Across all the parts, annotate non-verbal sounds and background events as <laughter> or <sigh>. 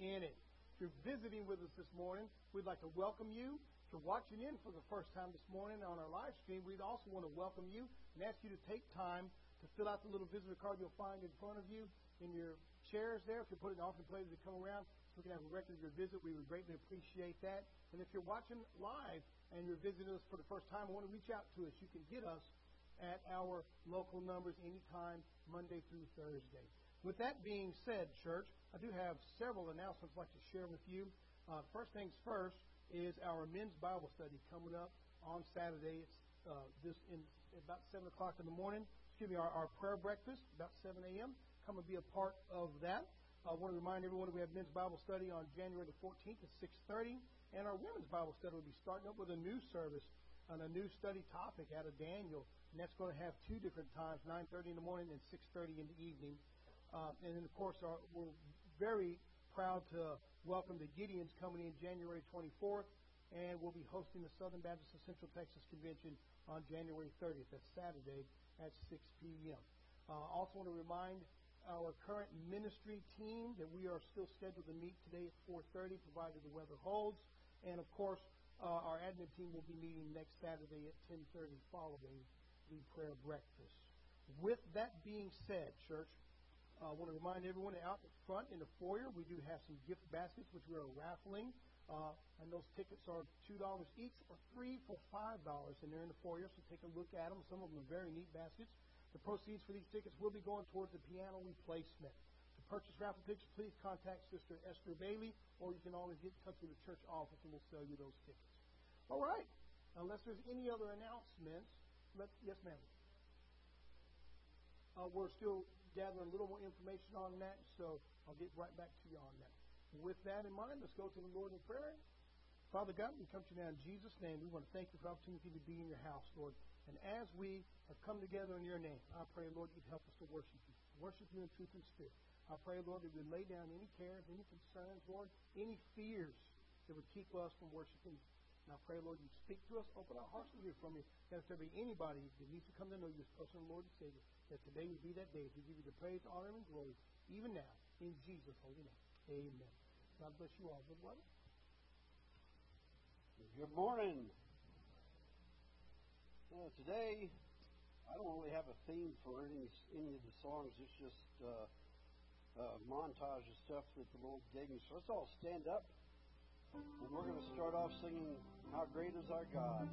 in it. If you're visiting with us this morning, we'd like to welcome you. If you're watching in for the first time this morning on our live stream, we'd also want to welcome you and ask you to take time to fill out the little visitor card you'll find in front of you in your chairs there. If you put it in offering plate as you come around, we can have a record of your visit. We would greatly appreciate that. And if you're watching live and you're visiting us for the first time, want to reach out to us. You can get us at our local numbers anytime, Monday through Thursday. With that being said, church, I do have several announcements I'd like to share with you. Uh, first things first is our men's Bible study coming up on Saturday. It's uh, this in about seven o'clock in the morning. Excuse me, our, our prayer breakfast about 7 a.m. Come and be a part of that. I want to remind everyone we have men's Bible study on January the 14th at 6:30, and our women's Bible study will be starting up with a new service on a new study topic out of Daniel, and that's going to have two different times: 9:30 in the morning and 6:30 in the evening. Uh, and then, of course, our, we're very proud to welcome the Gideons coming in January 24th, and we'll be hosting the Southern Baptist of Central Texas Convention on January 30th. That's Saturday at 6 p.m. Uh, also want to remind our current ministry team that we are still scheduled to meet today at 4.30, provided the weather holds. And, of course, uh, our admin team will be meeting next Saturday at 10.30 following the prayer breakfast. With that being said, church, I want to remind everyone out the front in the foyer, we do have some gift baskets, which we are raffling. Uh, and those tickets are $2 each or three for $5. And they're in the foyer, so take a look at them. Some of them are very neat baskets. The proceeds for these tickets will be going towards the piano replacement. To purchase raffle tickets, please contact Sister Esther Bailey, or you can always get in touch with the church office and we'll sell you those tickets. All right. Unless there's any other announcements, let's, yes, ma'am. Uh, we're still gathering a little more information on that, so I'll get right back to you on that. With that in mind, let's go to the Lord in prayer. Father God, we come to you now in Jesus' name. We want to thank you for the opportunity to be in your house, Lord. And as we have come together in your name, I pray, Lord, you'd help us to worship you. Worship you in truth and spirit. I pray, Lord, that we lay down any cares, any concerns, Lord, any fears that would keep us from worshiping you. And I pray, Lord, you speak to us, open our hearts to hear from you. That if there be anybody that needs to come to know you as personal Lord and Savior, that today would be that day. We give you the praise, honor, and glory, even now, in Jesus' holy name. Amen. God bless you all. Good morning. Good morning. Uh, today, I don't really have a theme for any, any of the songs. It's just uh, a montage of stuff that the Lord gave me. So let's all stand up. And we're going to start off singing How Great is Our God.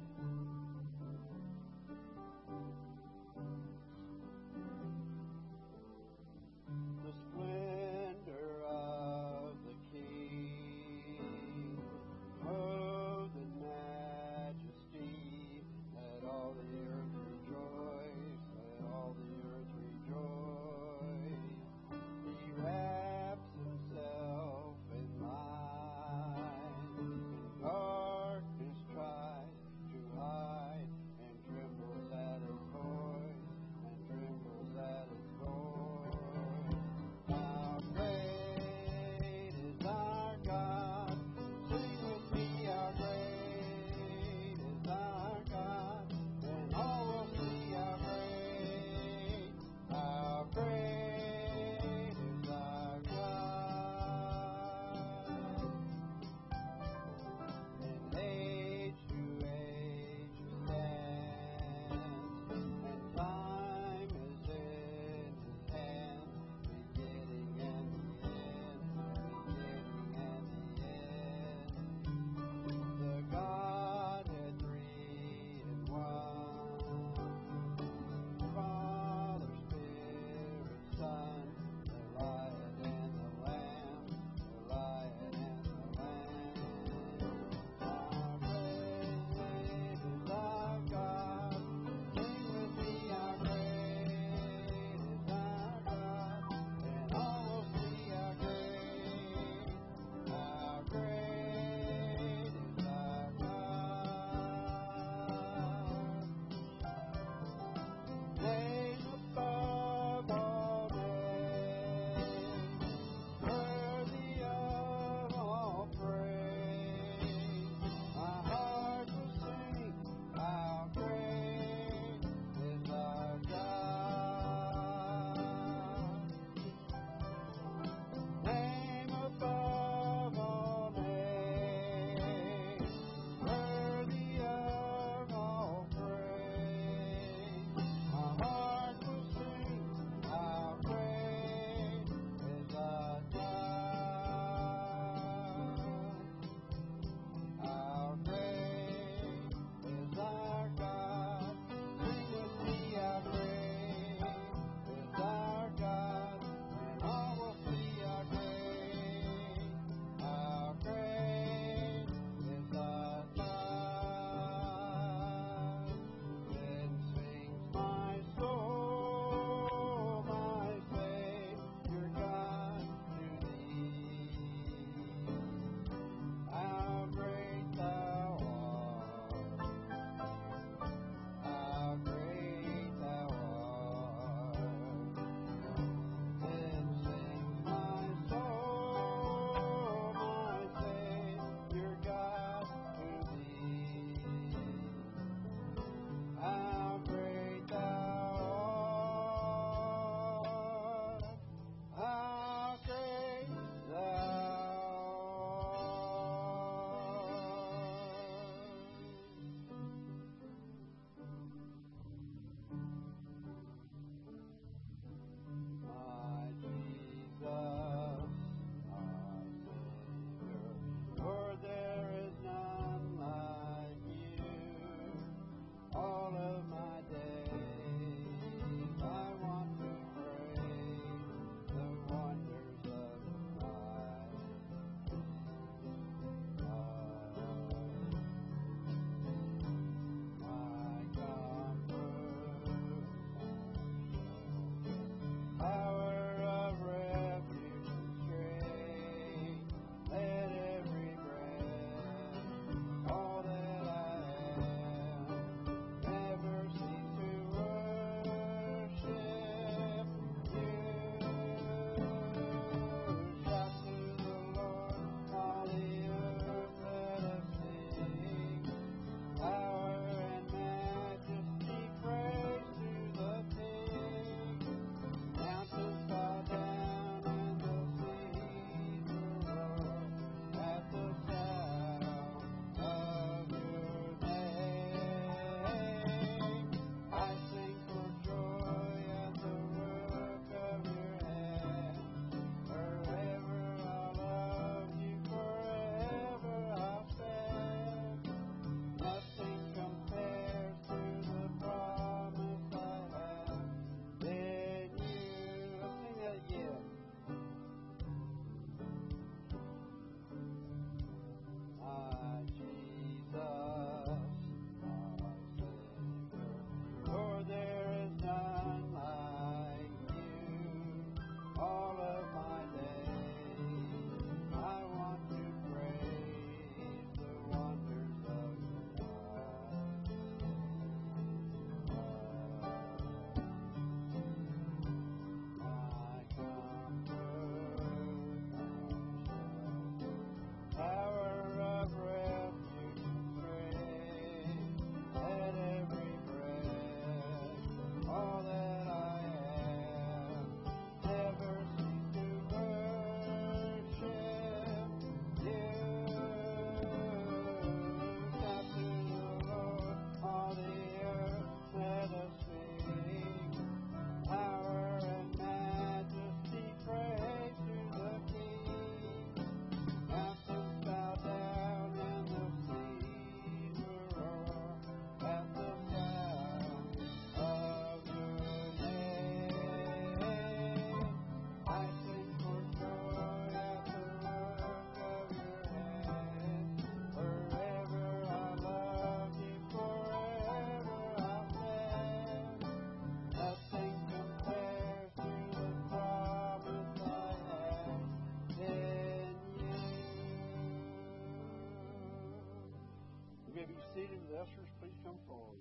Seated. The ushers, please come forward.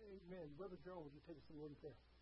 Amen. Brother Joe, would you take us in in prayer?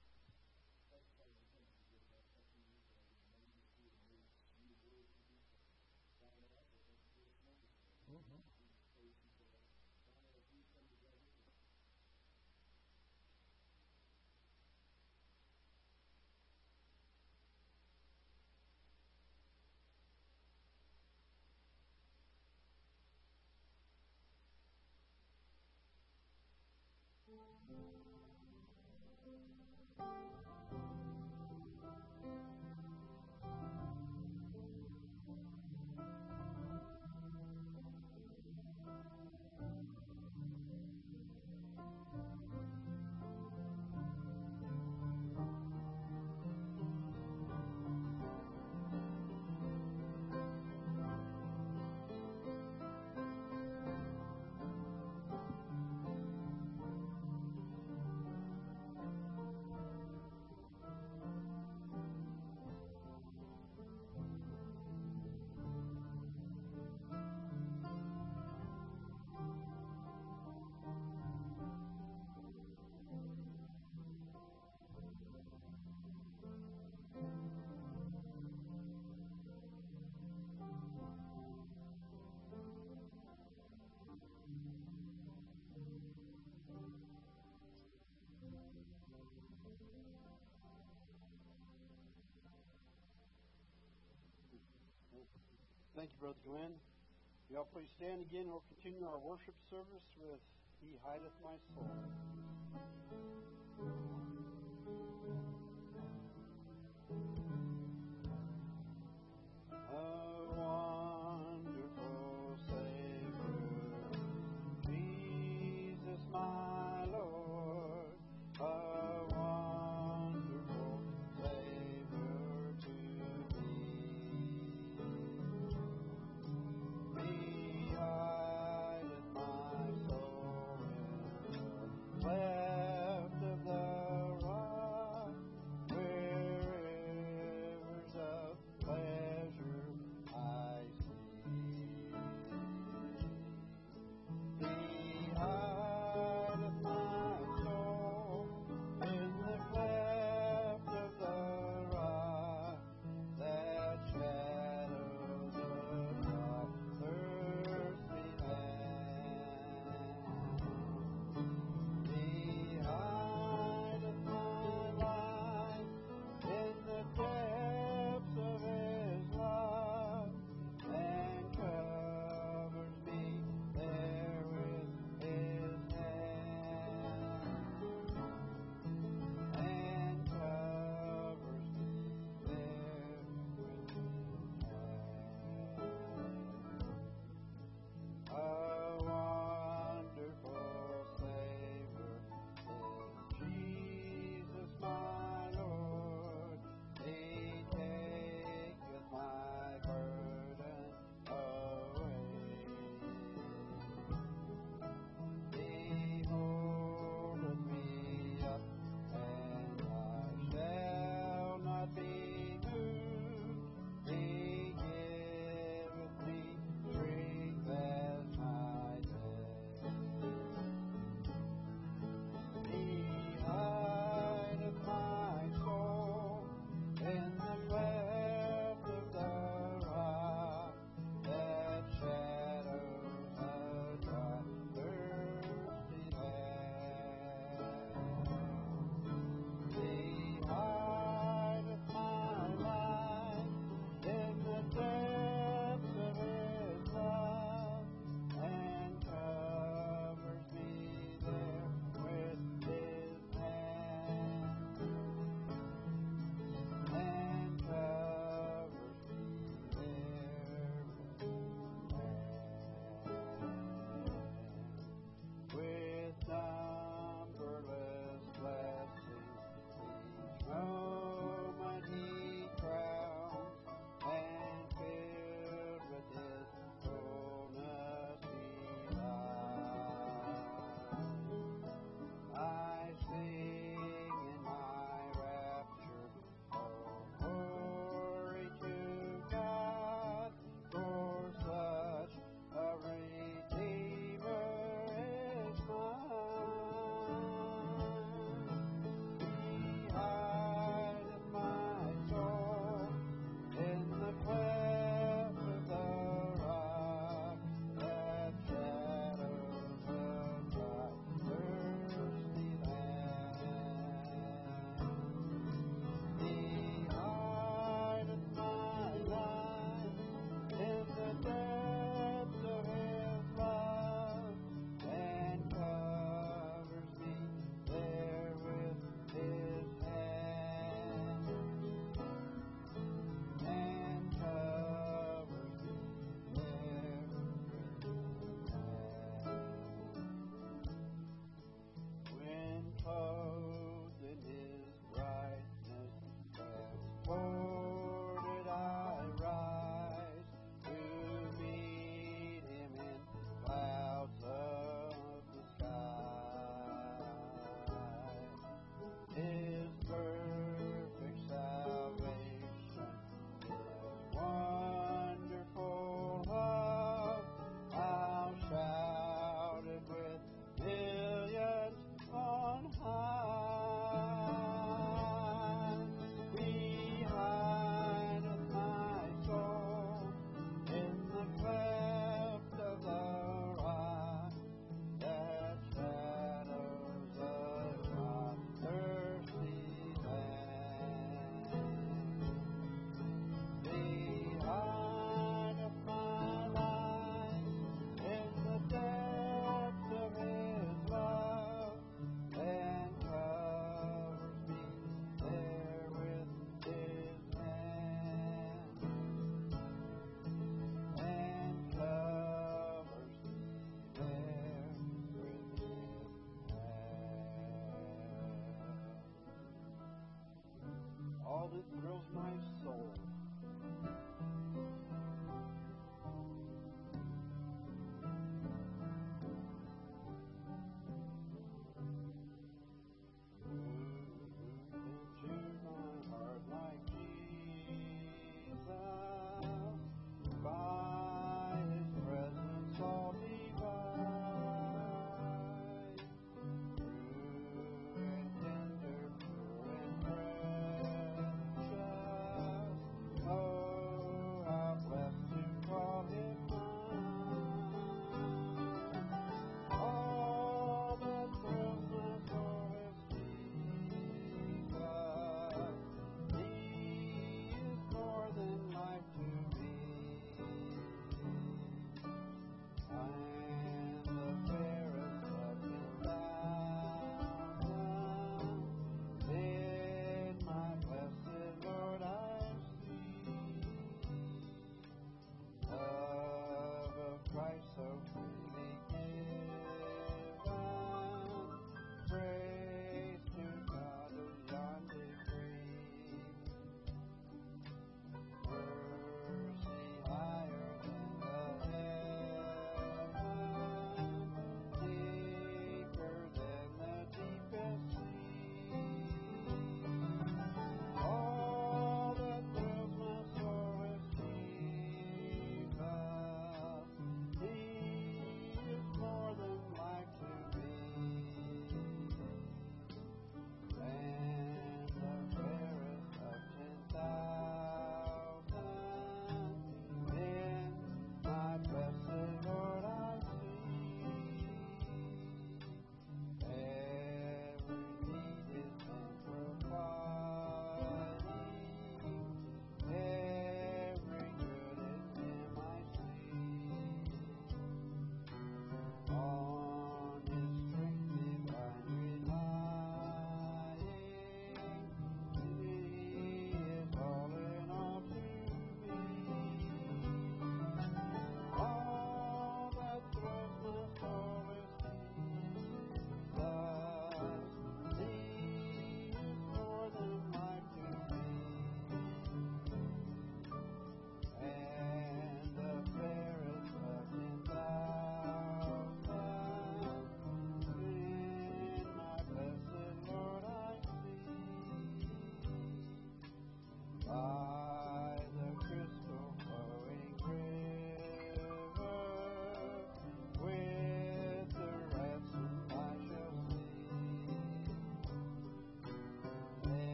Thank you, Brother Glenn. Y'all please stand again. We'll continue our worship service with He Hideth My Soul.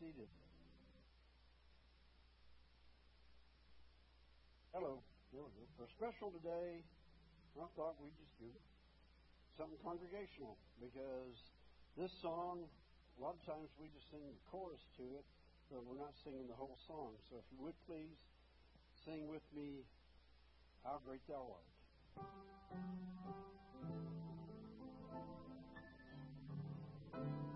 Seated. Hello. For special today, I thought we'd just do something congregational because this song, a lot of times we just sing the chorus to it, but we're not singing the whole song. So if you would please sing with me, How Great Thou Art. I see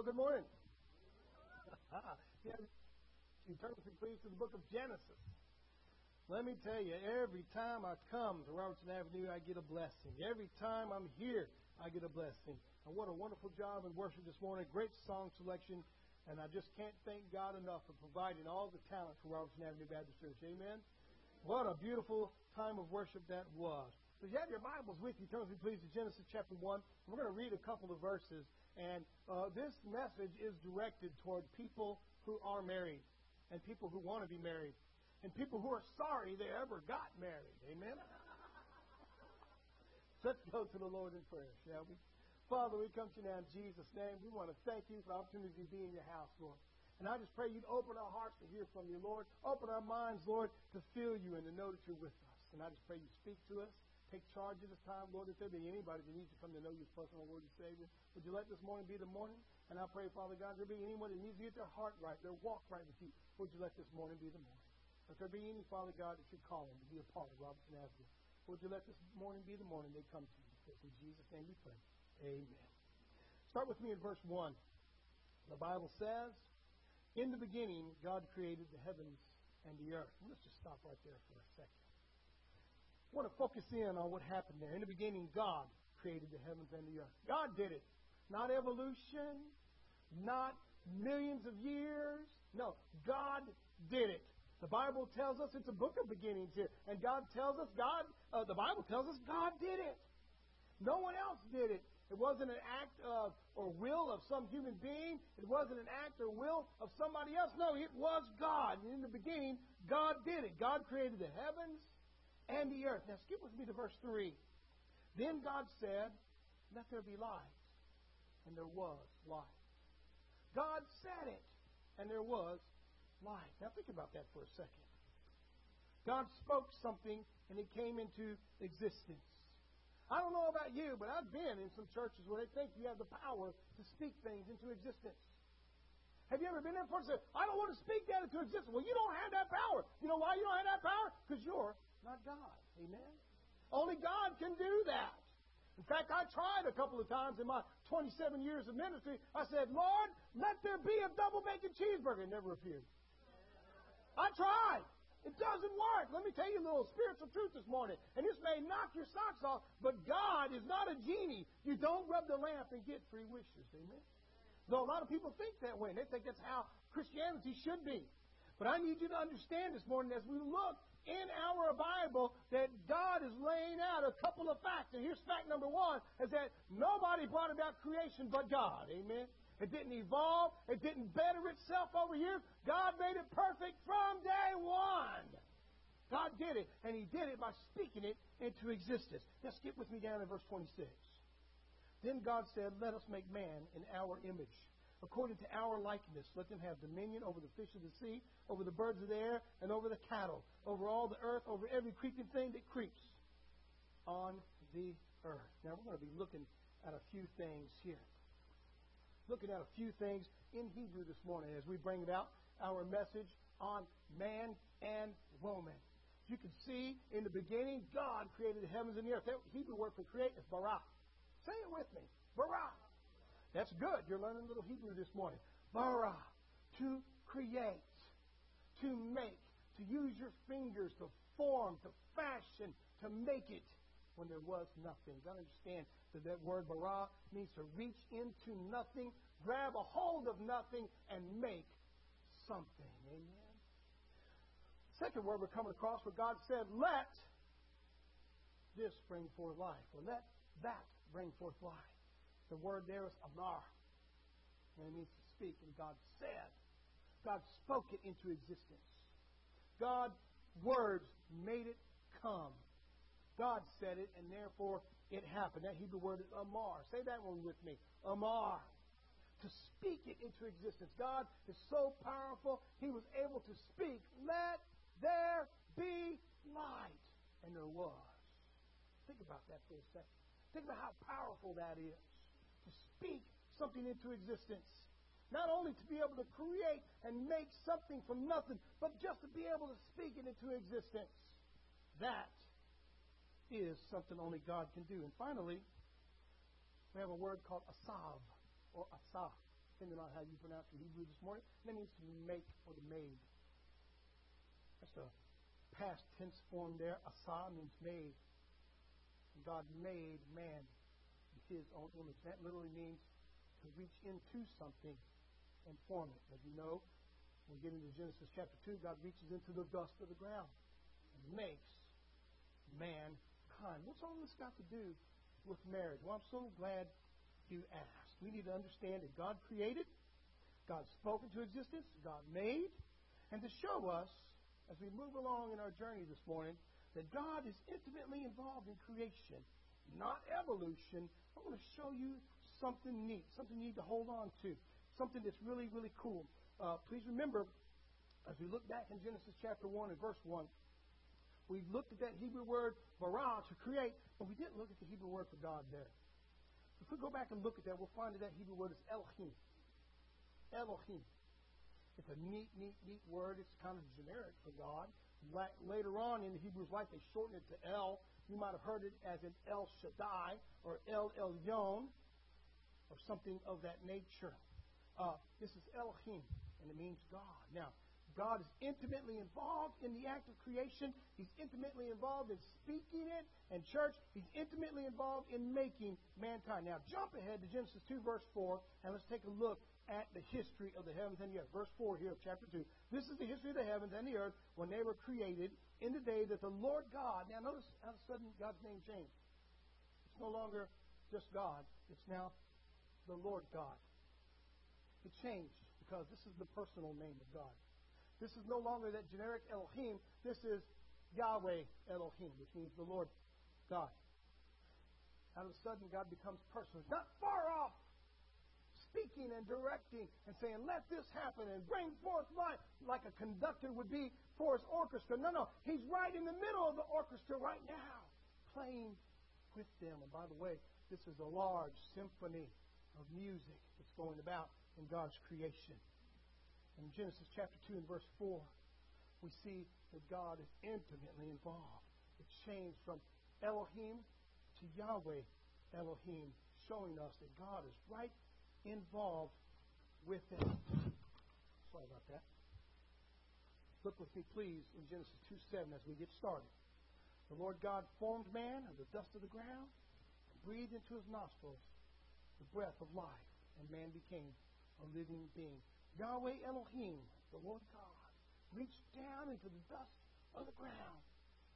Well, good morning. <laughs> yeah, you turn with me, please, to the book of Genesis. Let me tell you, every time I come to Robertson Avenue, I get a blessing. Every time I'm here, I get a blessing. And what a wonderful job in worship this morning. Great song selection. And I just can't thank God enough for providing all the talent for Robertson Avenue Baptist Church. Amen. What a beautiful time of worship that was. So you have your Bibles with you. Turn with me, please, to Genesis chapter 1. We're going to read a couple of verses. And uh, this message is directed toward people who are married and people who want to be married and people who are sorry they ever got married. Amen? <laughs> Let's go to the Lord in prayer, shall we? Father, we come to you now in Jesus' name. We want to thank you for the opportunity to be in your house, Lord. And I just pray you'd open our hearts to hear from you, Lord. Open our minds, Lord, to feel you and to know that you're with us. And I just pray you speak to us. Take charge of this time, Lord. If there be anybody that needs to come to know you as personal Lord and Savior, would you let this morning be the morning? And I pray, Father God, if there be anyone that needs to get their heart right, their walk right with you. Would you let this morning be the morning? If there be any, Father God, that you're calling to be a part of Robertson Avenue, would you let this morning be the morning they come to you? In Jesus' name we pray. Amen. Start with me in verse 1. The Bible says, In the beginning, God created the heavens and the earth. Let's just stop right there for a second. I want to focus in on what happened there. In the beginning, God created the heavens and the earth. God did it. Not evolution, not millions of years. No, God did it. The Bible tells us it's a book of beginnings here. And God tells us, God, uh, the Bible tells us God did it. No one else did it. It wasn't an act of or will of some human being. It wasn't an act or will of somebody else. No, it was God. And in the beginning, God did it. God created the heavens and the earth. Now skip with me to verse 3. Then God said, Let there be light. And there was light. God said it, and there was light. Now think about that for a second. God spoke something and it came into existence. I don't know about you, but I've been in some churches where they think you have the power to speak things into existence. Have you ever been there before and said, I don't want to speak that into existence? Well, you don't have that power. You know why you don't have that power? Because you're not God. Amen? Only God can do that. In fact, I tried a couple of times in my 27 years of ministry. I said, Lord, let there be a double bacon cheeseburger. It never appeared. I tried. It doesn't work. Let me tell you a little spiritual truth this morning. And this may knock your socks off, but God is not a genie. You don't rub the lamp and get free wishes. Amen? Though a lot of people think that way, they think that's how Christianity should be. But I need you to understand this morning as we look in our Bible that God is laying out a couple of facts. And here's fact number one is that nobody brought about creation but God. Amen? It didn't evolve. It didn't better itself over years. God made it perfect from day one. God did it, and He did it by speaking it into existence. Now skip with me down to verse 26. Then God said, Let us make man in our image, according to our likeness. Let them have dominion over the fish of the sea, over the birds of the air, and over the cattle, over all the earth, over every creeping thing that creeps on the earth. Now we're going to be looking at a few things here looking at a few things in Hebrew this morning as we bring about our message on man and woman. You can see in the beginning, God created the heavens and the earth. That Hebrew word for create is bara. Say it with me. Bara. That's good. You're learning a little Hebrew this morning. Bara. To create. To make. To use your fingers to form, to fashion, to make it when there was nothing. You understand that that word bara means to reach into nothing, grab a hold of nothing, and make something. Amen. Second word we're coming across where God said, let this bring forth life, or let that bring forth life. The word there is amar. And it means to speak. And God said, God spoke it into existence. God's words made it come. God said it, and therefore it happened. That Hebrew word is amar. Say that one with me. Amar. To speak it into existence. God is so powerful, He was able to speak, let there be light. And there was. Think about that for a second. Think about how powerful that is. Speak something into existence. Not only to be able to create and make something from nothing, but just to be able to speak it into existence. That is something only God can do. And finally, we have a word called asav or asah. depending on how you pronounce the Hebrew this morning. That means to make or to made. That's a past tense form there. Asa means made. God made man his own image. That literally means to reach into something and form it. As you know, when we get into Genesis chapter 2, God reaches into the dust of the ground and makes mankind. What's all this got to do with marriage? Well, I'm so glad you asked. We need to understand that God created, God spoke into existence, God made, and to show us as we move along in our journey this morning that God is intimately involved in creation, not evolution. I want to show you something neat, something you need to hold on to, something that's really, really cool. Uh, please remember, as we look back in Genesis chapter 1 and verse 1, we looked at that Hebrew word bara to create, but we didn't look at the Hebrew word for God there. If we go back and look at that, we'll find that that Hebrew word is Elohim. Elohim. It's a neat, neat, neat word. It's kind of generic for God. Later on in the Hebrews life, they shortened it to El. You might have heard it as an El Shaddai or El Elyon or something of that nature. Uh, this is Elohim, and it means God. Now, God is intimately involved in the act of creation. He's intimately involved in speaking it. And church, He's intimately involved in making mankind. Now, jump ahead to Genesis 2, verse 4, and let's take a look at the history of the heavens and the earth. Verse 4 here of chapter 2. This is the history of the heavens and the earth when they were created in the day that the Lord God. Now, notice how sudden God's name changed. It's no longer just God, it's now the Lord God. It changed because this is the personal name of God. This is no longer that generic Elohim. This is Yahweh Elohim, which means the Lord God. All of a sudden, God becomes personal. Not far off speaking and directing and saying, let this happen and bring forth life, like a conductor would be for his orchestra. No, no. He's right in the middle of the orchestra right now, playing with them. And by the way, this is a large symphony of music that's going about in God's creation. In Genesis chapter 2 and verse 4, we see that God is intimately involved. It's changed from Elohim to Yahweh Elohim, showing us that God is right involved with it. Sorry about that. Look with me, please, in Genesis 2 7 as we get started. The Lord God formed man of the dust of the ground, and breathed into his nostrils the breath of life, and man became a living being. Yahweh Elohim, the Lord God, reached down into the dust of the ground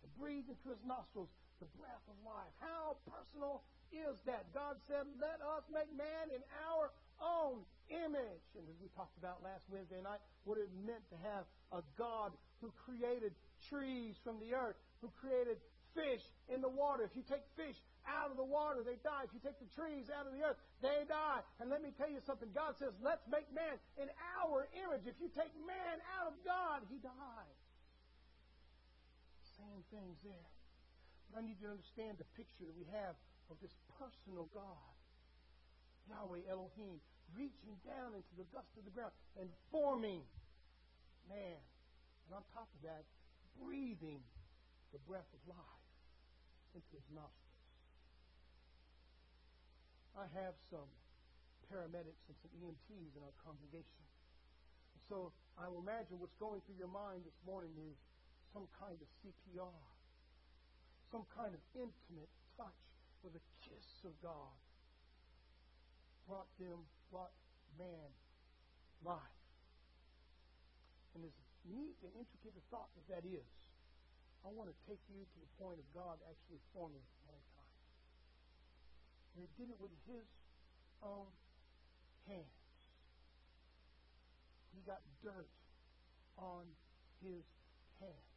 and breathed into his nostrils the breath of life. How personal is that? God said, Let us make man in our own image. And as we talked about last Wednesday night, what it meant to have a God who created trees from the earth, who created fish in the water. If you take fish out of the water, they die. If you take the trees out of the earth, they die. And let me tell you something. God says, let's make man in our image. If you take man out of God, he dies. Same things there. I need you to understand the picture that we have of this personal God, Yahweh Elohim, reaching down into the dust of the ground and forming man. And on top of that, breathing the breath of life into his nostrils. I have some paramedics and some EMTs in our congregation. So I will imagine what's going through your mind this morning is some kind of CPR some kind of intimate touch with the kiss of God brought them, brought man life. And as neat and intricate a thought as that is, I want to take you to the point of God actually forming mankind. And he did it with his own hands. He got dirt on his hands.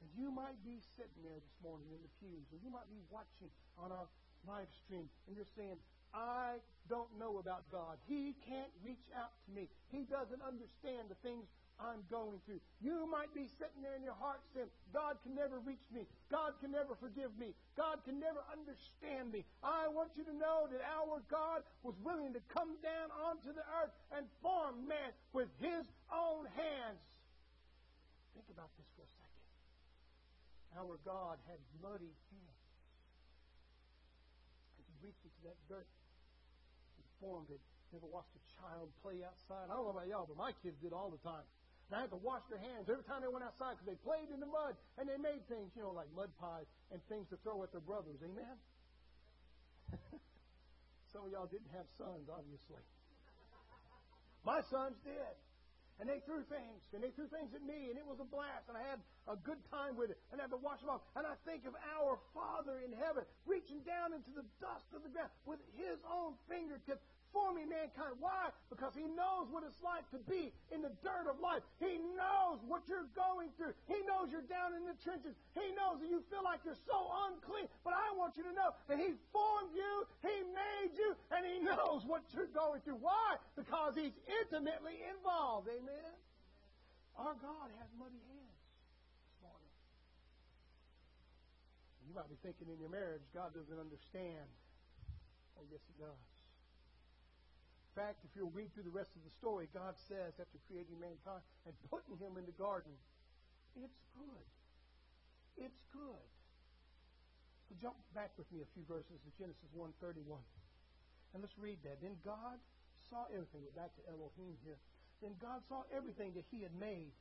And you might be sitting there this morning in the pews, or you might be watching on our live stream, and you're saying, I don't know about God. He can't reach out to me. He doesn't understand the things I'm going through. You might be sitting there in your heart saying, God can never reach me. God can never forgive me. God can never understand me. I want you to know that our God was willing to come down onto the earth and form man with his own hands. Think about this for a. Our God had bloody hands. As he reached into that dirt and formed it. You ever watched a child play outside? I don't know about y'all, but my kids did all the time. And I had to wash their hands every time they went outside because they played in the mud and they made things, you know, like mud pies and things to throw at their brothers. Amen? <laughs> Some of y'all didn't have sons, obviously. My sons did. And they threw things, and they threw things at me, and it was a blast, and I had a good time with it, and I had to wash them off. And I think of our Father in heaven reaching down into the dust of the ground with His own fingertips, forming mankind. Why? Because he knows what it's like to be in the dirt of life. He knows what you're going through. He knows you're down in the trenches. He knows that you feel like you're so unclean. But I want you to know that he formed you, knows what you're going through. Why? Because he's intimately involved. Amen. Our God has muddy hands this morning. You might be thinking in your marriage, God doesn't understand. Oh, yes, he does In fact, if you'll read through the rest of the story, God says, after creating mankind and putting him in the garden, it's good. It's good. So jump back with me a few verses to Genesis 1.31. And let's read that. Then God saw everything. We're back to Elohim here. Then God saw everything that he had made.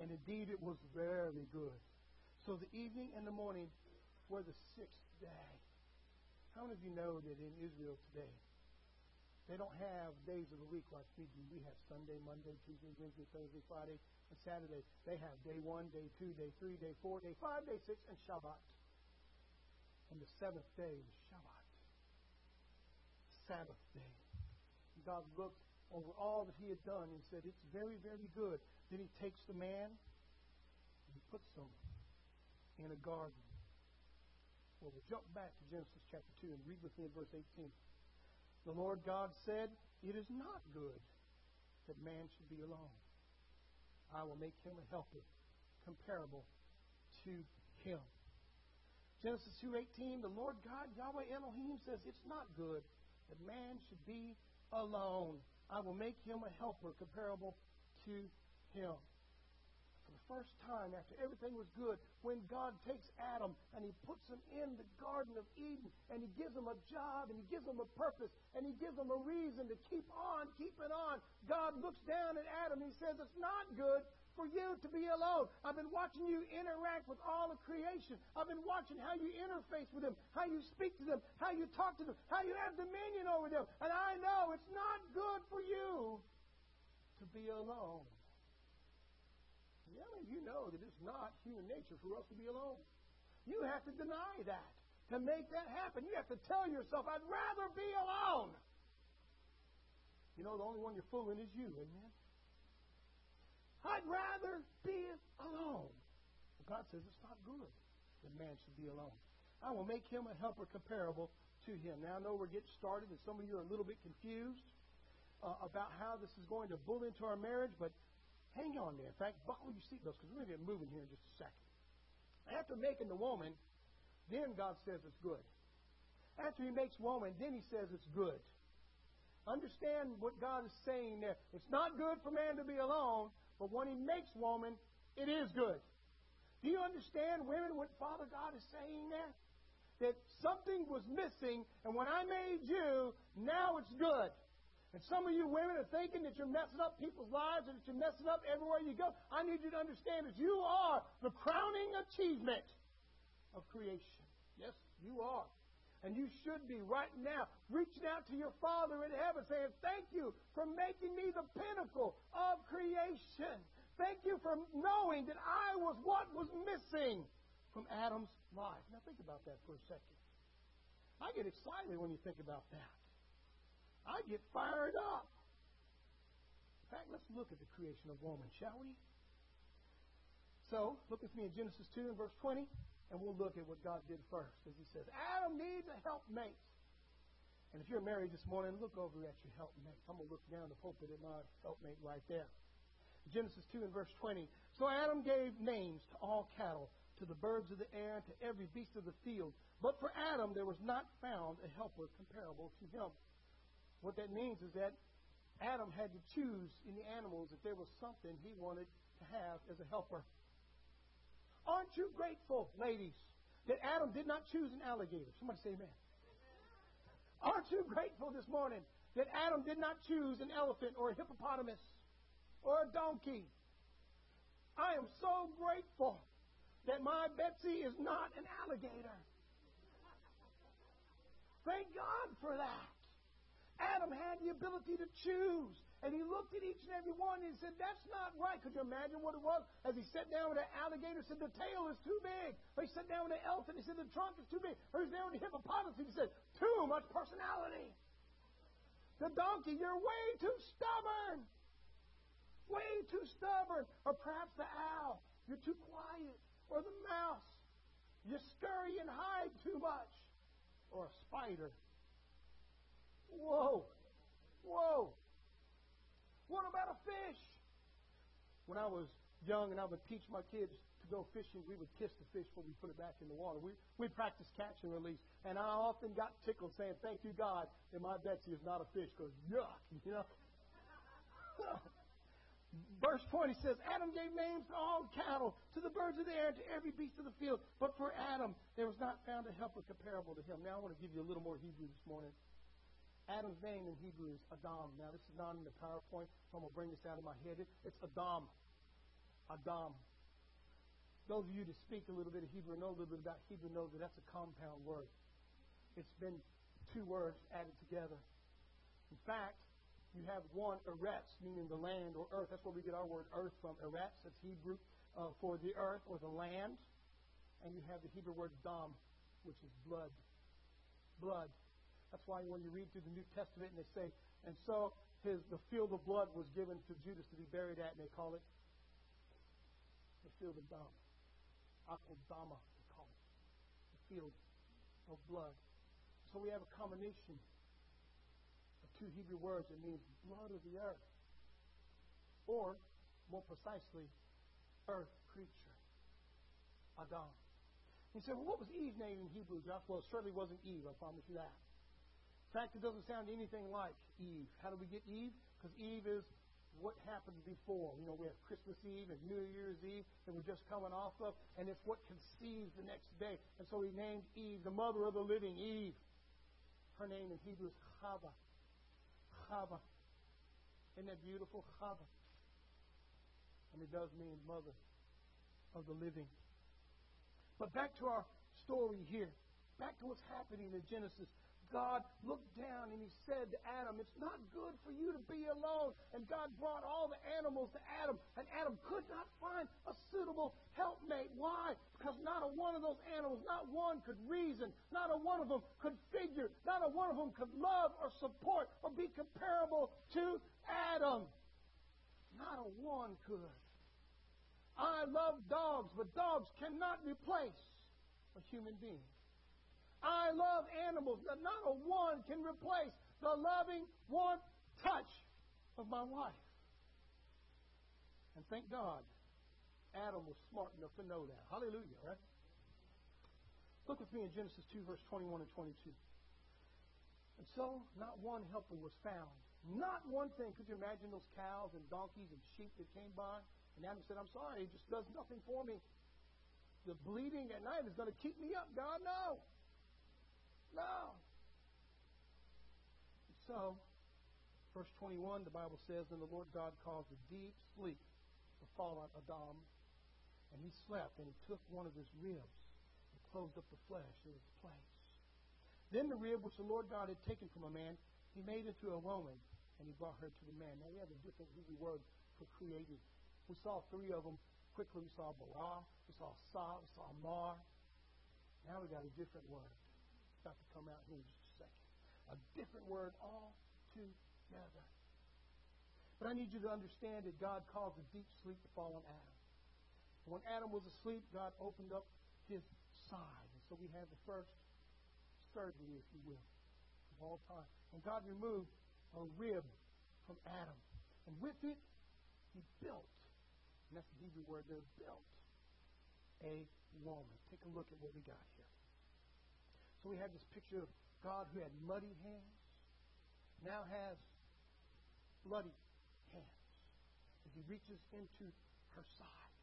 And indeed it was very good. So the evening and the morning were the sixth day. How many of you know that in Israel today, they don't have days of the week like we do. We have Sunday, Monday, Tuesday, Wednesday, Thursday, Friday, and Saturday. They have day one, day two, day three, day four, day five, day six, and Shabbat. And the seventh day is Shabbat. Sabbath day. God looked over all that he had done and said, It's very, very good. Then he takes the man and he puts him in a garden. Well, we'll jump back to Genesis chapter 2 and read with me in verse 18. The Lord God said, It is not good that man should be alone. I will make him a helper comparable to him. Genesis 2:18, the Lord God Yahweh Elohim says, "It's not good that man should be alone. I will make him a helper comparable to him." For the first time after everything was good when God takes Adam and he puts him in the Garden of Eden and he gives him a job and he gives him a purpose and he gives him a reason to keep on keeping on. God looks down at Adam and he says, It's not good for you to be alone. I've been watching you interact with all of creation. I've been watching how you interface with them, how you speak to them, how you talk to them, how you have dominion over them. And I know it's not good for you to be alone. Yeah, you know that it's not human nature for us to be alone. You have to deny that. To make that happen, you have to tell yourself, I'd rather be alone. You know, the only one you're fooling is you, amen? I'd rather be alone. God says it's not good that man should be alone. I will make him a helper comparable to him. Now, I know we're getting started, and some of you are a little bit confused uh, about how this is going to build into our marriage, but Hang on there. In fact, buckle your seatbelts because we're going to get moving here in just a second. After making the woman, then God says it's good. After he makes woman, then he says it's good. Understand what God is saying there. It's not good for man to be alone, but when he makes woman, it is good. Do you understand, women, what Father God is saying there? That something was missing, and when I made you, now it's good. And some of you women are thinking that you're messing up people's lives and that you're messing up everywhere you go. I need you to understand that you are the crowning achievement of creation. Yes, you are. And you should be right now reaching out to your Father in heaven saying, Thank you for making me the pinnacle of creation. Thank you for knowing that I was what was missing from Adam's life. Now think about that for a second. I get excited when you think about that. I get fired up. In fact, let's look at the creation of woman, shall we? So, look with me in Genesis 2 and verse 20, and we'll look at what God did first. As he says, Adam needs a helpmate. And if you're married this morning, look over at your helpmate. I'm going to look down the pulpit at my helpmate right there. Genesis 2 and verse 20. So Adam gave names to all cattle, to the birds of the air, and to every beast of the field. But for Adam there was not found a helper comparable to him. What that means is that Adam had to choose in the animals if there was something he wanted to have as a helper. Aren't you grateful, ladies, that Adam did not choose an alligator? Somebody say amen. Aren't you grateful this morning that Adam did not choose an elephant or a hippopotamus or a donkey. I am so grateful that my Betsy is not an alligator. Thank God for that. Adam had the ability to choose. And he looked at each and every one and said, That's not right. Could you imagine what it was? As he sat down with an alligator, said, The tail is too big. Or he sat down with an elephant, he said, The trunk is too big. Or he was down with a hippopotamus, he said, Too much personality. The donkey, you're way too stubborn. Way too stubborn. Or perhaps the owl, you're too quiet. Or the mouse, you scurry and hide too much. Or a spider. Whoa. Whoa. What about a fish? When I was young and I would teach my kids to go fishing, we would kiss the fish before we put it back in the water. We, we practiced catch and release. And I often got tickled saying, Thank you, God, that my Betsy is not a fish because yuck, <laughs> you know. Verse 20 says, Adam gave names to all cattle, to the birds of the air, to every beast of the field. But for Adam, there was not found a helper comparable to him. Now I want to give you a little more Hebrew this morning. Adam's name in Hebrew is Adam. Now, this is not in the PowerPoint, so I'm going to bring this out of my head. It's Adam. Adam. Those of you that speak a little bit of Hebrew and know a little bit about Hebrew know that that's a compound word. It's been two words added together. In fact, you have one eretz, meaning the land or earth. That's where we get our word earth from. Eretz, that's Hebrew uh, for the earth or the land. And you have the Hebrew word dam, which is blood. Blood. That's why when you read through the New Testament and they say, and so his the field of blood was given to Judas to be buried at, and they call it the field of Dam. Akodama, they call it. The field of blood. So we have a combination of two Hebrew words. It means blood of the earth. Or, more precisely, earth creature. Adam. He said, well, what was Eve's name in Hebrew? Well, it certainly wasn't Eve, I promise you that. In fact, it doesn't sound anything like Eve. How do we get Eve? Because Eve is what happened before. You know, we have Christmas Eve and New Year's Eve that we're just coming off of, and it's what conceives the next day. And so he named Eve the mother of the living, Eve. Her name in Hebrew is Chava. Chava. Isn't that beautiful? Chava. And it does mean mother of the living. But back to our story here. Back to what's happening in Genesis. God looked down and he said to Adam, It's not good for you to be alone. And God brought all the animals to Adam, and Adam could not find a suitable helpmate. Why? Because not a one of those animals, not one could reason, not a one of them could figure, not a one of them could love or support or be comparable to Adam. Not a one could. I love dogs, but dogs cannot replace a human being. I love animals, but not a one can replace the loving, warm touch of my wife. And thank God, Adam was smart enough to know that. Hallelujah, right? Look with me in Genesis 2, verse 21 and 22. And so, not one helper was found. Not one thing. Could you imagine those cows and donkeys and sheep that came by? And Adam said, I'm sorry, it just does nothing for me. The bleeding at night is going to keep me up, God. No. No. So, verse 21, the Bible says, And the Lord God caused a deep sleep to fall on Adam, and he slept, and he took one of his ribs and closed up the flesh in its place. Then the rib which the Lord God had taken from a man, he made into a woman, and he brought her to the man. Now we have a different Hebrew word for creating. We saw three of them. Quickly we saw bara, we saw sa, we saw mar. Now we got a different word about to come out here in just a second. A different word altogether. But I need you to understand that God caused a deep sleep to fall on Adam. When Adam was asleep, God opened up his side. And so we have the first surgery, if you will, of all time. And God removed a rib from Adam. And with it, he built, and that's the Hebrew word there, built a woman. Take a look at what we got here. So we have this picture of God who had muddy hands, now has bloody hands as he reaches into her side,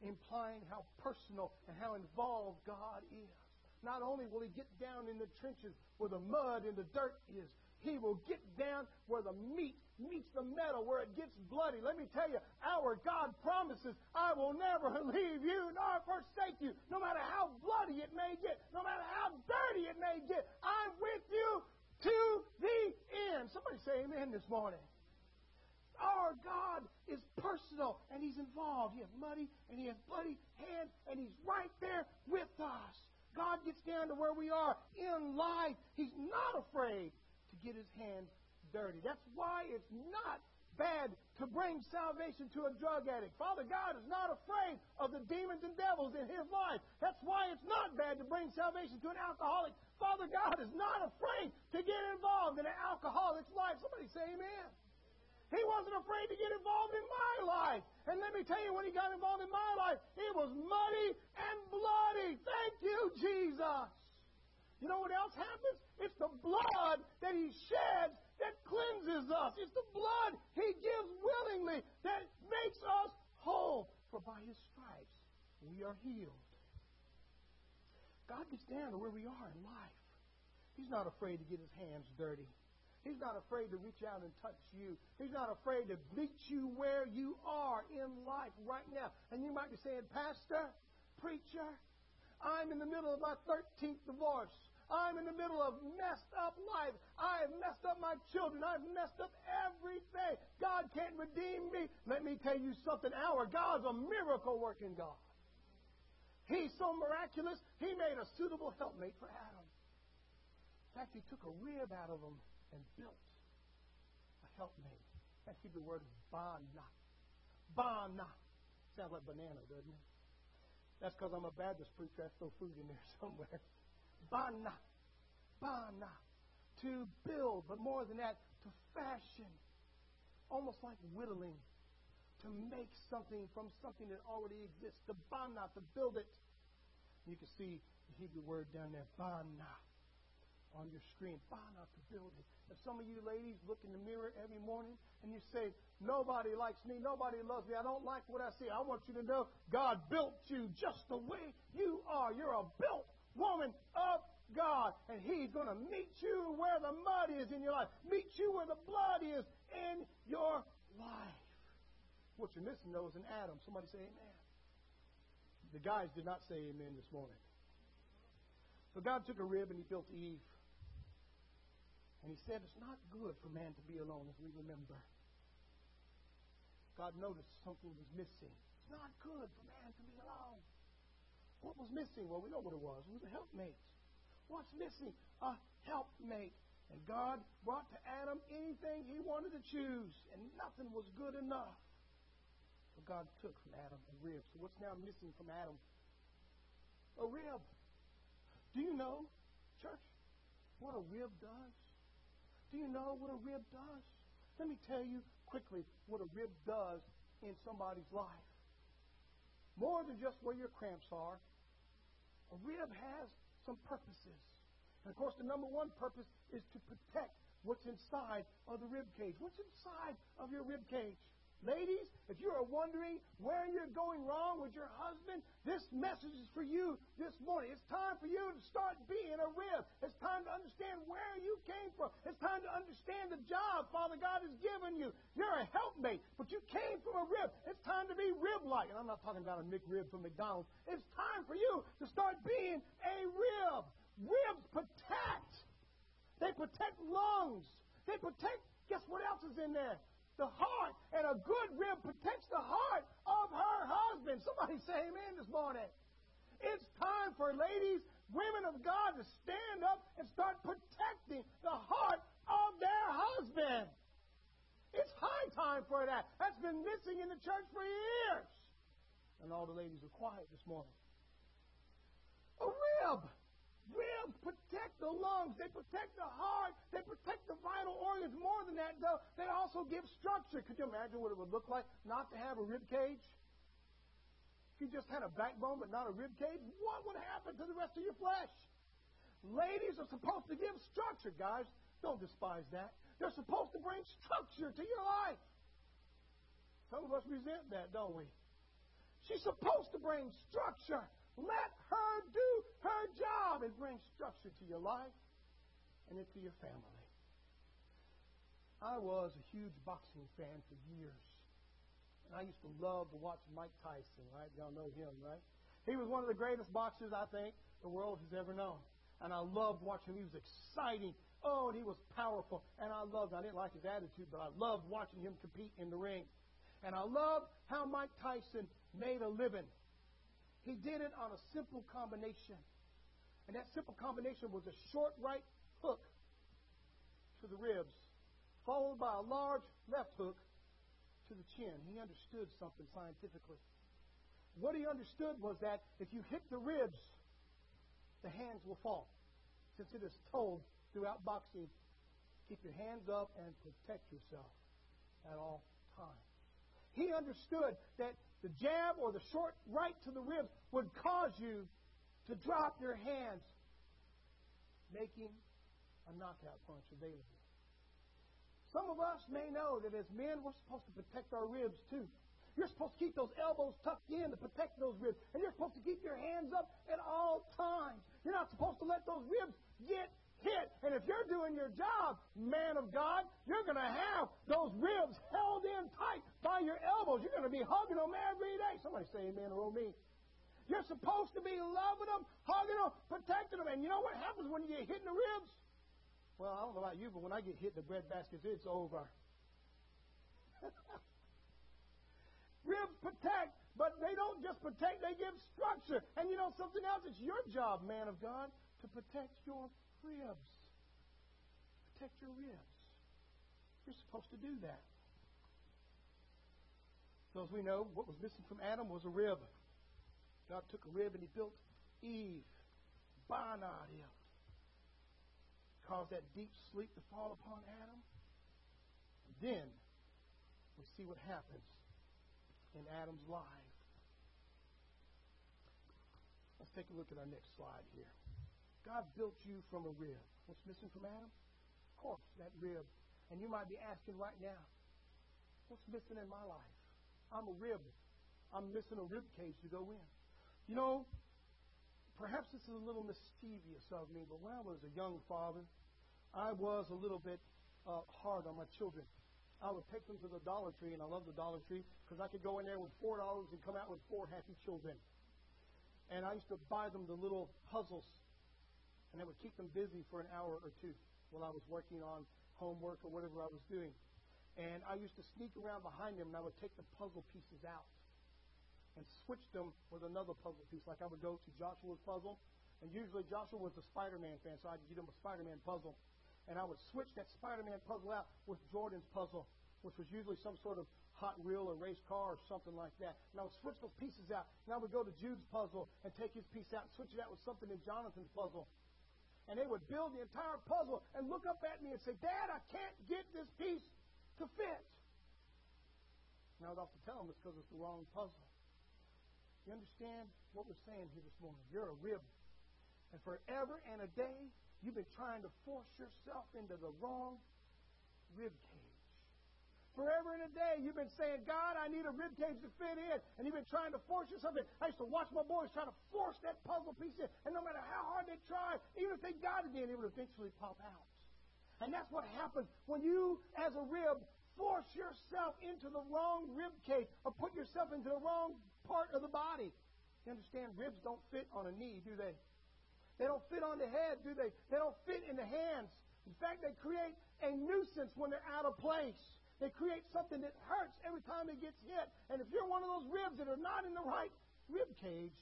implying how personal and how involved God is. Not only will he get down in the trenches where the mud and the dirt is, He will get down where the meat meets the metal, where it gets bloody. Let me tell you, our God promises, I will never <laughs> leave you nor forsake you, no matter how bloody it may get, no matter how dirty it may get. I'm with you to the end. Somebody say amen this morning. Our God is personal and He's involved. He has muddy and He has bloody hands and He's right there with us. God gets down to where we are in life. He's not afraid get His hands dirty. That's why it's not bad to bring salvation to a drug addict. Father God is not afraid of the demons and devils in his life. That's why it's not bad to bring salvation to an alcoholic. Father God is not afraid to get involved in an alcoholic's life. Somebody say amen. He wasn't afraid to get involved in my life. And let me tell you, when he got involved in my life, it was muddy and bloody. Thank you, Jesus. You know what else happens? It's the blood that he sheds that cleanses us. It's the blood he gives willingly that makes us whole. For by his stripes we are healed. God gets down to where we are in life. He's not afraid to get his hands dirty. He's not afraid to reach out and touch you. He's not afraid to meet you where you are in life right now. And you might be saying, Pastor, preacher, I'm in the middle of my 13th divorce. I'm in the middle of messed up life. I have messed up my children. I've messed up everything. God can't redeem me. Let me tell you something. Our God's a miracle working God. He's so miraculous, He made a suitable helpmate for Adam. In fact, He took a rib out of him and built a helpmate. That Hebrew word is bana. Bana. Sounds like banana, doesn't it? That's because I'm a Baptist preacher. I throw food in there <laughs> somewhere. Bana. Bana. To build, but more than that, to fashion. Almost like whittling. To make something from something that already exists. To bana, to build it. You can see the Hebrew word down there, bana, on your screen. Bana, to build it. And some of you ladies look in the mirror every morning and you say, Nobody likes me. Nobody loves me. I don't like what I see. I want you to know God built you just the way you are. You're a built woman of God. And He's going to meet you where the mud is in your life, meet you where the blood is in your life. What you're missing, though, is an Adam. Somebody say amen. The guys did not say amen this morning. So God took a rib and He built Eve. And he said it's not good for man to be alone, as we remember. God noticed something was missing. It's not good for man to be alone. What was missing? Well, we know what it was. It was a helpmate. What's missing? A helpmate. And God brought to Adam anything he wanted to choose, and nothing was good enough. So God took from Adam a rib. So what's now missing from Adam? A rib. Do you know, church, what a rib does? Do you know what a rib does? Let me tell you quickly what a rib does in somebody's life. More than just where your cramps are, a rib has some purposes. And of course, the number one purpose is to protect what's inside of the rib cage. What's inside of your rib cage? Ladies, if you are wondering where you're going wrong with your husband, this message is for you this morning. It's time for you to start being a rib. It's time to understand where you came from. It's time to understand the job Father God has given you. You're a helpmate, but you came from a rib. It's time to be rib-like. And I'm not talking about a McRib from McDonald's. It's time for you to start being a rib. Ribs protect. They protect lungs. They protect, guess what else is in there? The heart, and a good rib protects the heart of her husband. Somebody say amen this morning. It's time for ladies, women of God, to stand up and start protecting the heart of their husband. It's high time for that. That's been missing in the church for years. And all the ladies are quiet this morning. A rib. Ribs protect the lungs. They protect the heart. They protect the vital organs. More than that, though, they also give structure. Could you imagine what it would look like not to have a rib cage? If you just had a backbone but not a rib cage, what would happen to the rest of your flesh? Ladies are supposed to give structure, guys. Don't despise that. They're supposed to bring structure to your life. Some of us resent that, don't we? She's supposed to bring structure. Let her do her job and bring structure to your life and into your family. I was a huge boxing fan for years. And I used to love to watch Mike Tyson, right? Y'all know him, right? He was one of the greatest boxers I think the world has ever known. And I loved watching him. He was exciting. Oh, and he was powerful. And I loved, I didn't like his attitude, but I loved watching him compete in the ring. And I loved how Mike Tyson made a living. He did it on a simple combination. And that simple combination was a short right hook to the ribs followed by a large left hook to the chin. He understood something scientifically. What he understood was that if you hit the ribs, the hands will fall. Since it is told throughout boxing, keep your hands up and protect yourself at all times. He understood that the jab or the short right to the ribs would cause you to drop your hands, making a knockout punch available. Some of us may know that as men, we're supposed to protect our ribs too. You're supposed to keep those elbows tucked in to protect those ribs. And you're supposed to keep your hands up at all times. You're not supposed to let those ribs get hit. And if you're doing your job, man of God, you're going to have those ribs held in your. You're going to be hugging them every day. Somebody say amen or me. You're supposed to be loving them, hugging them, protecting them. And you know what happens when you get hit in the ribs? Well, I don't know about you, but when I get hit in the bread baskets, it's over. <laughs> Ribs protect, but they don't just protect, they give structure. And you know something else? It's your job, man of God, to protect your ribs. Protect your ribs. You're supposed to do that. So as we know, what was missing from Adam was a rib. God took a rib and he built Eve. Banad caused that deep sleep to fall upon Adam. And then we see what happens in Adam's life. Let's take a look at our next slide here. God built you from a rib. What's missing from Adam? Of course, that rib. And you might be asking right now, what's missing in my life? I'm a rib. I'm missing a rib cage to go in. You know, perhaps this is a little mischievous of me, but when I was a young father, I was a little bit uh, hard on my children. I would take them to the Dollar Tree, and I love the Dollar Tree because I could go in there with four dollars and come out with four happy children. And I used to buy them the little puzzles, and I would keep them busy for an hour or two while I was working on homework or whatever I was doing. And I used to sneak around behind them, and I would take the puzzle pieces out and switch them with another puzzle piece. Like I would go to Joshua's puzzle, and usually Joshua was a Spider-Man fan, so I'd give him a Spider-Man puzzle and I would switch that Spider-Man puzzle out with Jordan's puzzle, which was usually some sort of Hot Wheel or race car or something like that. And I would switch those pieces out. And I would go to Jude's puzzle and take his piece out and switch it out with something in Jonathan's puzzle. And they would build the entire puzzle and look up at me and say, Dad, I can't get this piece to fit. And I would often tell them it's because it's the wrong puzzle. You understand what we're saying here this morning? You're a rib. And forever and a day, You've been trying to force yourself into the wrong rib cage. Forever and a day, you've been saying, God, I need a rib cage to fit in. And you've been trying to force yourself in. I used to watch my boys try to force that puzzle piece in. And no matter how hard they try, even if they got it in, it would eventually pop out. And that's what happens when you, as a rib, force yourself into the wrong rib cage or put yourself into the wrong part of the body. You understand? Ribs don't fit on a knee, do they? They don't fit on the head, do they? They don't fit in the hands. In fact, they create a nuisance when they're out of place. They create something that hurts every time it gets hit. And if you're one of those ribs that are not in the right rib cage,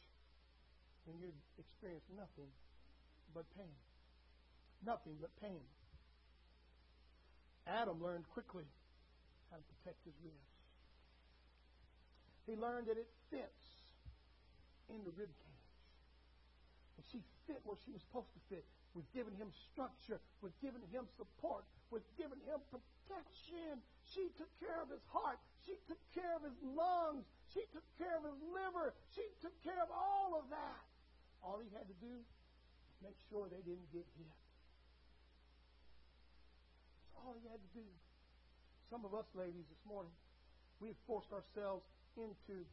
then you experience nothing but pain. Nothing but pain. Adam learned quickly how to protect his ribs. He learned that it fits in the rib cage And she fit where she was supposed to fit. was giving him structure. was giving him support. was giving him protection. She took care of his heart. She took care of his lungs. She took care of his liver. She took care of all of that. All he had to do was make sure they didn't get hit. All he had to do. Some of us ladies this morning, we've forced ourselves into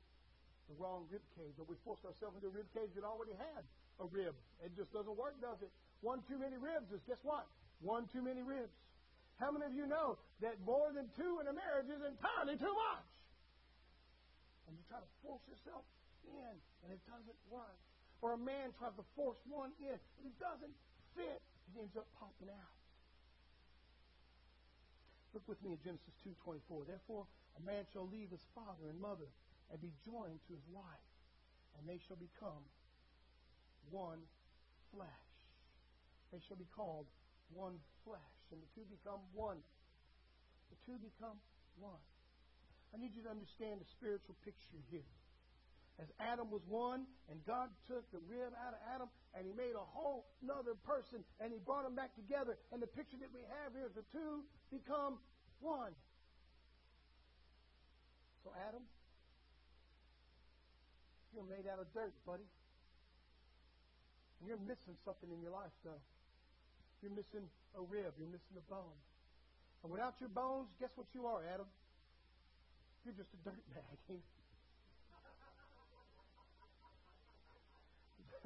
the wrong rib cage, or we forced ourselves into a rib cage that already had a rib. It just doesn't work, does it? One too many ribs is guess what? One too many ribs. How many of you know that more than two in a marriage is entirely too much? And you try to force yourself in, and it doesn't work. Or a man tries to force one in, and it doesn't fit. He ends up popping out. Look with me in Genesis 2.24. Therefore, a man shall leave his father and mother and be joined to his wife, and they shall become one flesh. They shall be called one flesh and the two become one. The two become one. I need you to understand the spiritual picture here. As Adam was one, and God took the rib out of Adam, and He made a whole another person, and He brought them back together. And the picture that we have here is the two become one. So, Adam, you're made out of dirt, buddy. You're missing something in your life, though. You're missing a rib. You're missing a bone. And without your bones, guess what you are, Adam? You're just a dirt <laughs> bag.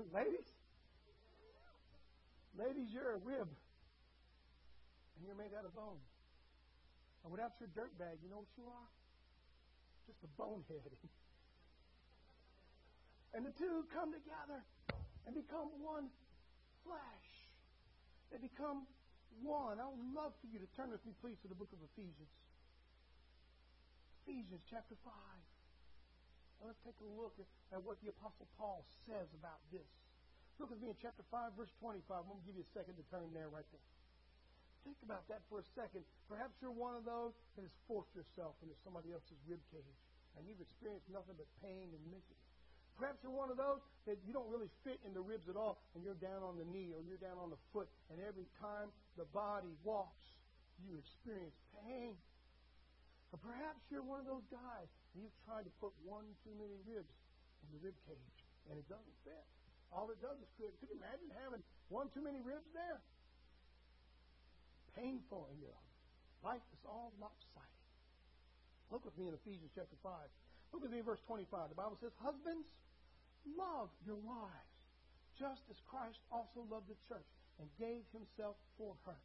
<laughs> ladies, ladies, you're a rib, and you're made out of bone. And without your dirt bag, you know what you are? Just a bonehead. <laughs> and the two come together and become one flesh. They become one. I would love for you to turn with me, please, to the book of Ephesians. Ephesians chapter 5. Let's take a look at, at what the Apostle Paul says about this. Look with me in chapter 5, verse 25. I'm going to give you a second to turn there right there. Think about that for a second. Perhaps you're one of those that has forced yourself into somebody else's rib cage, and you've experienced nothing but pain and misery. Perhaps you're one of those that you don't really fit in the ribs at all, and you're down on the knee or you're down on the foot, and every time the body walks, you experience pain. Or perhaps you're one of those guys, you've tried to put one too many ribs in the rib cage, and it doesn't fit. All it does is create. Could you imagine having one too many ribs there? Painful in your life is all lopsided. Look with me in Ephesians chapter 5. Look with me in verse 25. The Bible says, Husbands, Love your wives, just as Christ also loved the church and gave himself for her,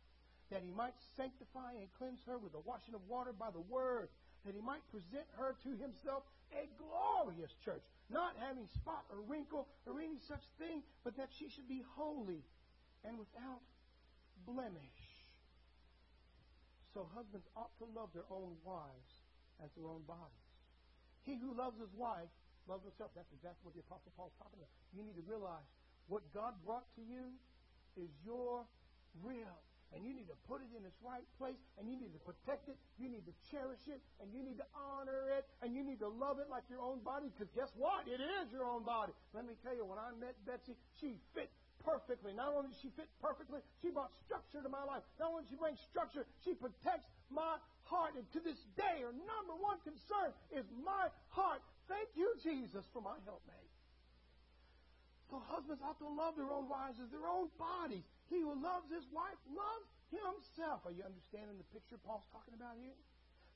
that he might sanctify and cleanse her with the washing of water by the word, that he might present her to himself a glorious church, not having spot or wrinkle or any such thing, but that she should be holy and without blemish. So husbands ought to love their own wives as their own bodies. He who loves his wife loves himself. That's exactly what the Apostle Paul is talking about. You need to realize what God brought to you is your real. And you need to put it in its right place, and you need to protect it, you need to cherish it, and you need to honor it, and you need to love it like your own body, because guess what? It is your own body. Let me tell you, when I met Betsy, she fit perfectly. Not only did she fit perfectly, she brought structure to my life. Not only did she bring structure, she protects my heart. And to this day, her number one concern is my heart. Thank you, Jesus, for my helpmate. So husbands ought to love their own wives as their own bodies. He who loves his wife loves himself. Are you understanding the picture Paul's talking about here?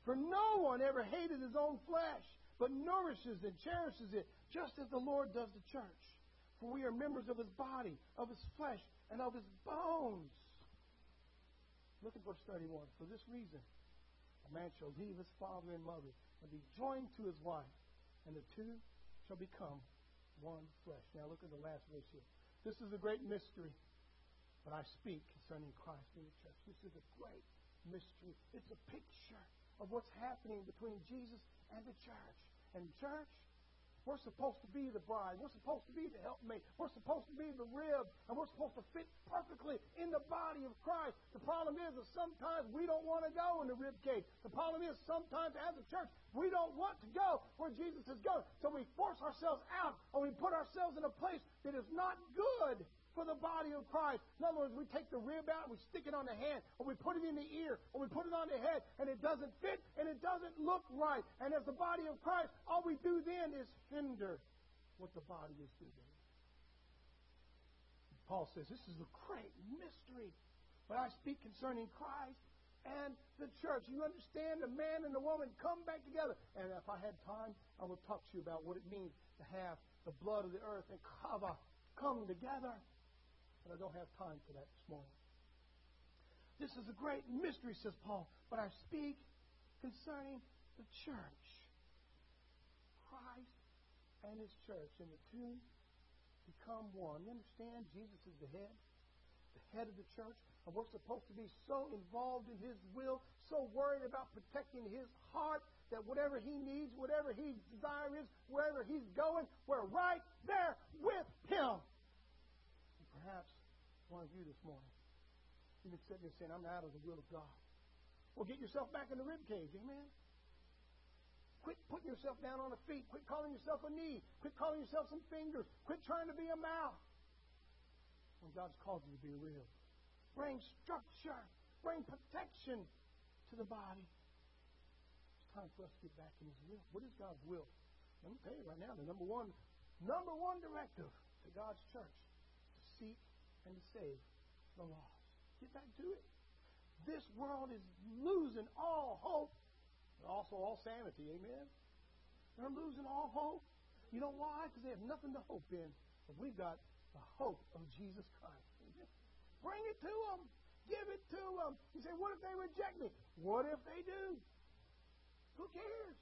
For no one ever hated his own flesh, but nourishes and cherishes it, just as the Lord does the church. For we are members of his body, of his flesh, and of his bones. Look at verse 31. For this reason, a man shall leave his father and mother and be joined to his wife, and the two shall become one flesh. Now look at the last verse here. This is a great mystery, but I speak concerning Christ in the church. This is a great mystery. It's a picture of what's happening between Jesus and the church. And church, we're supposed to be the bride. We're supposed to be the helpmate. We're supposed to be the rib. And we're supposed to fit perfectly in the body of Christ. The problem is that sometimes we don't want to go in the rib cage. The problem is sometimes as a church, we don't want to go where Jesus is going. So we force ourselves out or we put ourselves in a place that is not good for the body of Christ. In other words, we take the rib out, we stick it on the hand, or we put it in the ear, or we put it on the head, and it doesn't fit and it doesn't look right. And as the body of Christ, all we do then is hinder what the body is doing. Paul says, This is a great mystery. But I speak concerning Christ and the church. You understand the man and the woman come back together. And if I had time, I would talk to you about what it means to have the blood of the earth and kava come together I don't have time for that this morning. This is a great mystery, says Paul, but I speak concerning the church. Christ and his church, and the two become one. You understand? Jesus is the head, the head of the church, and we're supposed to be so involved in his will, so worried about protecting his heart that whatever he needs, whatever his desire is, wherever he's going, we're right there with him. And perhaps one of you this morning You've been sitting there saying, I'm out of the will of God. Well, get yourself back in the rib cage. Amen. Quit putting yourself down on the feet. Quit calling yourself a knee. Quit calling yourself some fingers. Quit trying to be a mouth. When God's called you to be real. Bring structure. Bring protection to the body. It's time for us to get back in His will. What is God's will? Let me tell you right now, the number one, number one directive to God's church seek and to save the lost. Get back to it. This world is losing all hope and also all sanity. Amen? They're losing all hope. You know why? Because they have nothing to hope in. But we've got the hope of Jesus Christ. Bring it to them. Give it to them. You say, what if they reject me? What if they do? Who cares?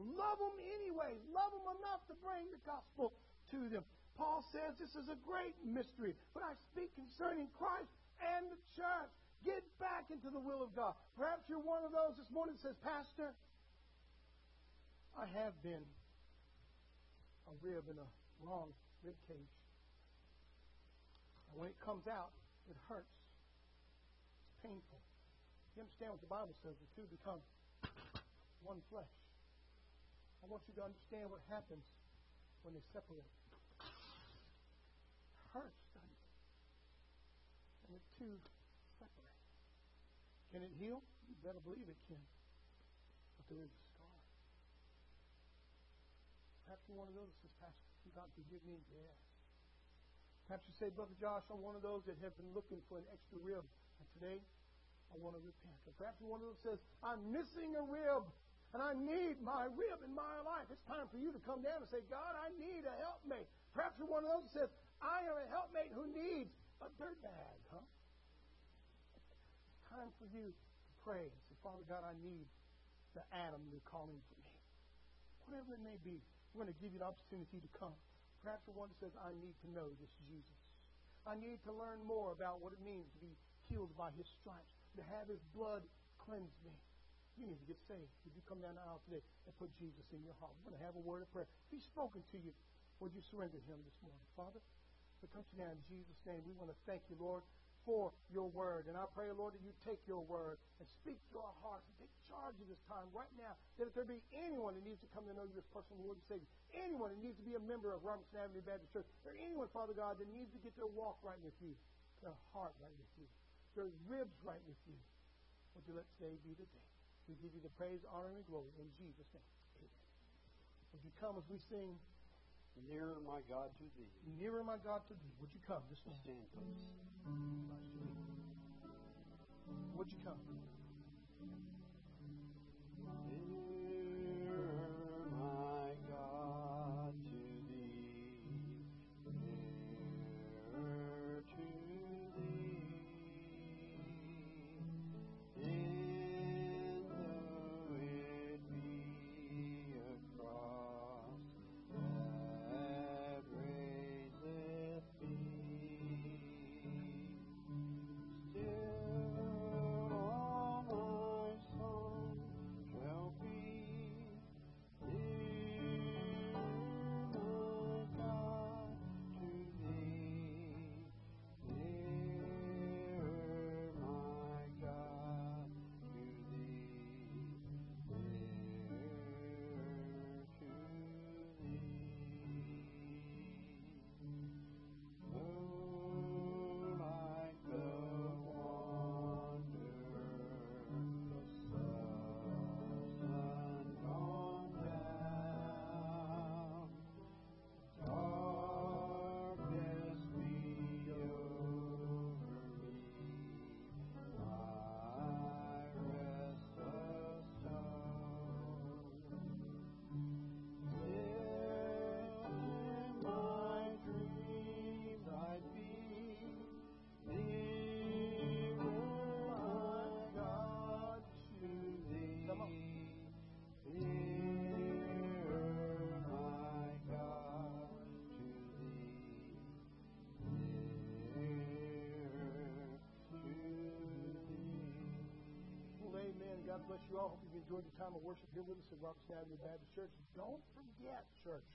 Love them anyway. Love them enough to bring the gospel to them. Paul says this is a great mystery, but I speak concerning Christ and the church. Get back into the will of God. Perhaps you're one of those this morning that says, Pastor, I have been a rib in a wrong rib cage. And when it comes out, it hurts. It's painful. You understand what the Bible says? The two become one flesh. I want you to understand what happens when they separate. It hurts and the two separate. Can it heal? You better believe it can. But there is a scar. Perhaps you're one of those that says, Pastor, God forgive me. Yes. Perhaps you say, Brother Josh, I'm one of those that have been looking for an extra rib. And today, I want to repent. Or perhaps you're one of those that says, I'm missing a rib. And I need my rib in my life. It's time for you to come down and say, God, I need a helpmate. Perhaps you're one of those that says, I am a helpmate who needs a dirt bag, huh? It's time for you to pray and say, Father God, I need the Adam you're calling for me. Whatever it may be, we're going to give you the opportunity to come. Perhaps the one that says, I need to know this Jesus. I need to learn more about what it means to be healed by his stripes, to have his blood cleanse me. You need to get saved. If you come down the aisle today and put Jesus in your heart? We're going to have a word of prayer. He's spoken to you, would you surrender him this morning? Father, we come to now in Jesus' name. We want to thank you, Lord, for your word. And I pray, Lord, that you take your word and speak to our hearts and take charge of this time right now. That if there be anyone that needs to come to know you as personal Lord and Savior, anyone that needs to be a member of Robertson Avenue Baptist Church, or anyone, Father God, that needs to get their walk right with you, their heart right with you, their ribs right with you, would you let today be the day? We give you the praise, honor, and glory in Jesus' name. Amen. Would you come as we sing? Nearer, my God, to thee. Nearer, my God, to thee. Would you come this morning? Stand, please. Would you come? God bless you all. Hope you've enjoyed your time of worship here with us at Robertson Avenue Baptist Church. Don't forget, church,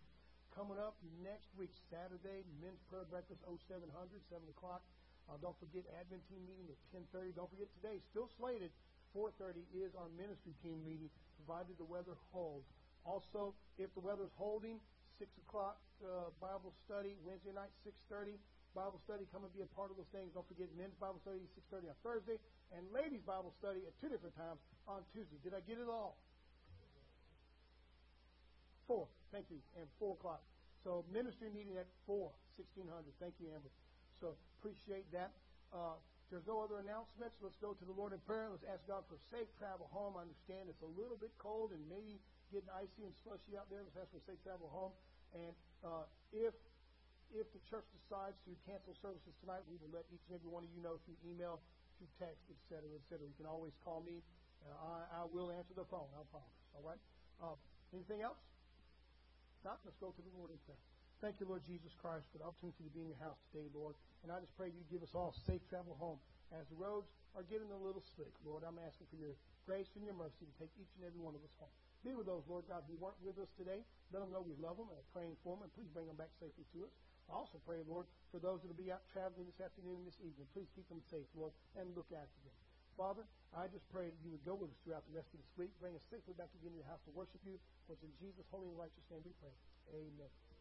coming up next week, Saturday, men's prayer breakfast 0700, 7 o'clock. Uh, don't forget Advent team meeting at 10:30. Don't forget today, still slated, 4:30 is our ministry team meeting, provided the weather holds. Also, if the weather's holding, 6 o'clock uh, Bible study Wednesday night, 6:30. Bible study. Come and be a part of those things. Don't forget men's Bible study 6:30 on Thursday and ladies Bible study at two different times on Tuesday. Did I get it all? Four. Thank you. And four o'clock. So ministry meeting at four, 1600. Thank you, Amber. So appreciate that. Uh, there's no other announcements. Let's go to the Lord in prayer. Let's ask God for safe travel home. I understand it's a little bit cold and maybe getting icy and slushy out there. Let's ask for safe travel home. And uh, if if the church decides to cancel services tonight, we will let each and every one of you know through email, through text, et cetera, et cetera. You can always call me. Uh, I, I will answer the phone. I promise. All right. Uh, anything else? Not. Let's go to the Lord in prayer. Thank you, Lord Jesus Christ, for the opportunity to be in your house today, Lord. And I just pray you give us all safe travel home. As the roads are getting a little slick, Lord, I'm asking for your grace and your mercy to take each and every one of us home. Be with those, Lord God, who weren't with us today. Let them know we love them and are praying for them, and please bring them back safely to us. I also pray, Lord, for those that will be out traveling this afternoon and this evening. Please keep them safe, Lord, and look after them. Father, I just pray that you would go with us throughout the rest of this week. Bring us safely back again to your house to worship you. For it's in Jesus' holy and righteous name we pray. Amen.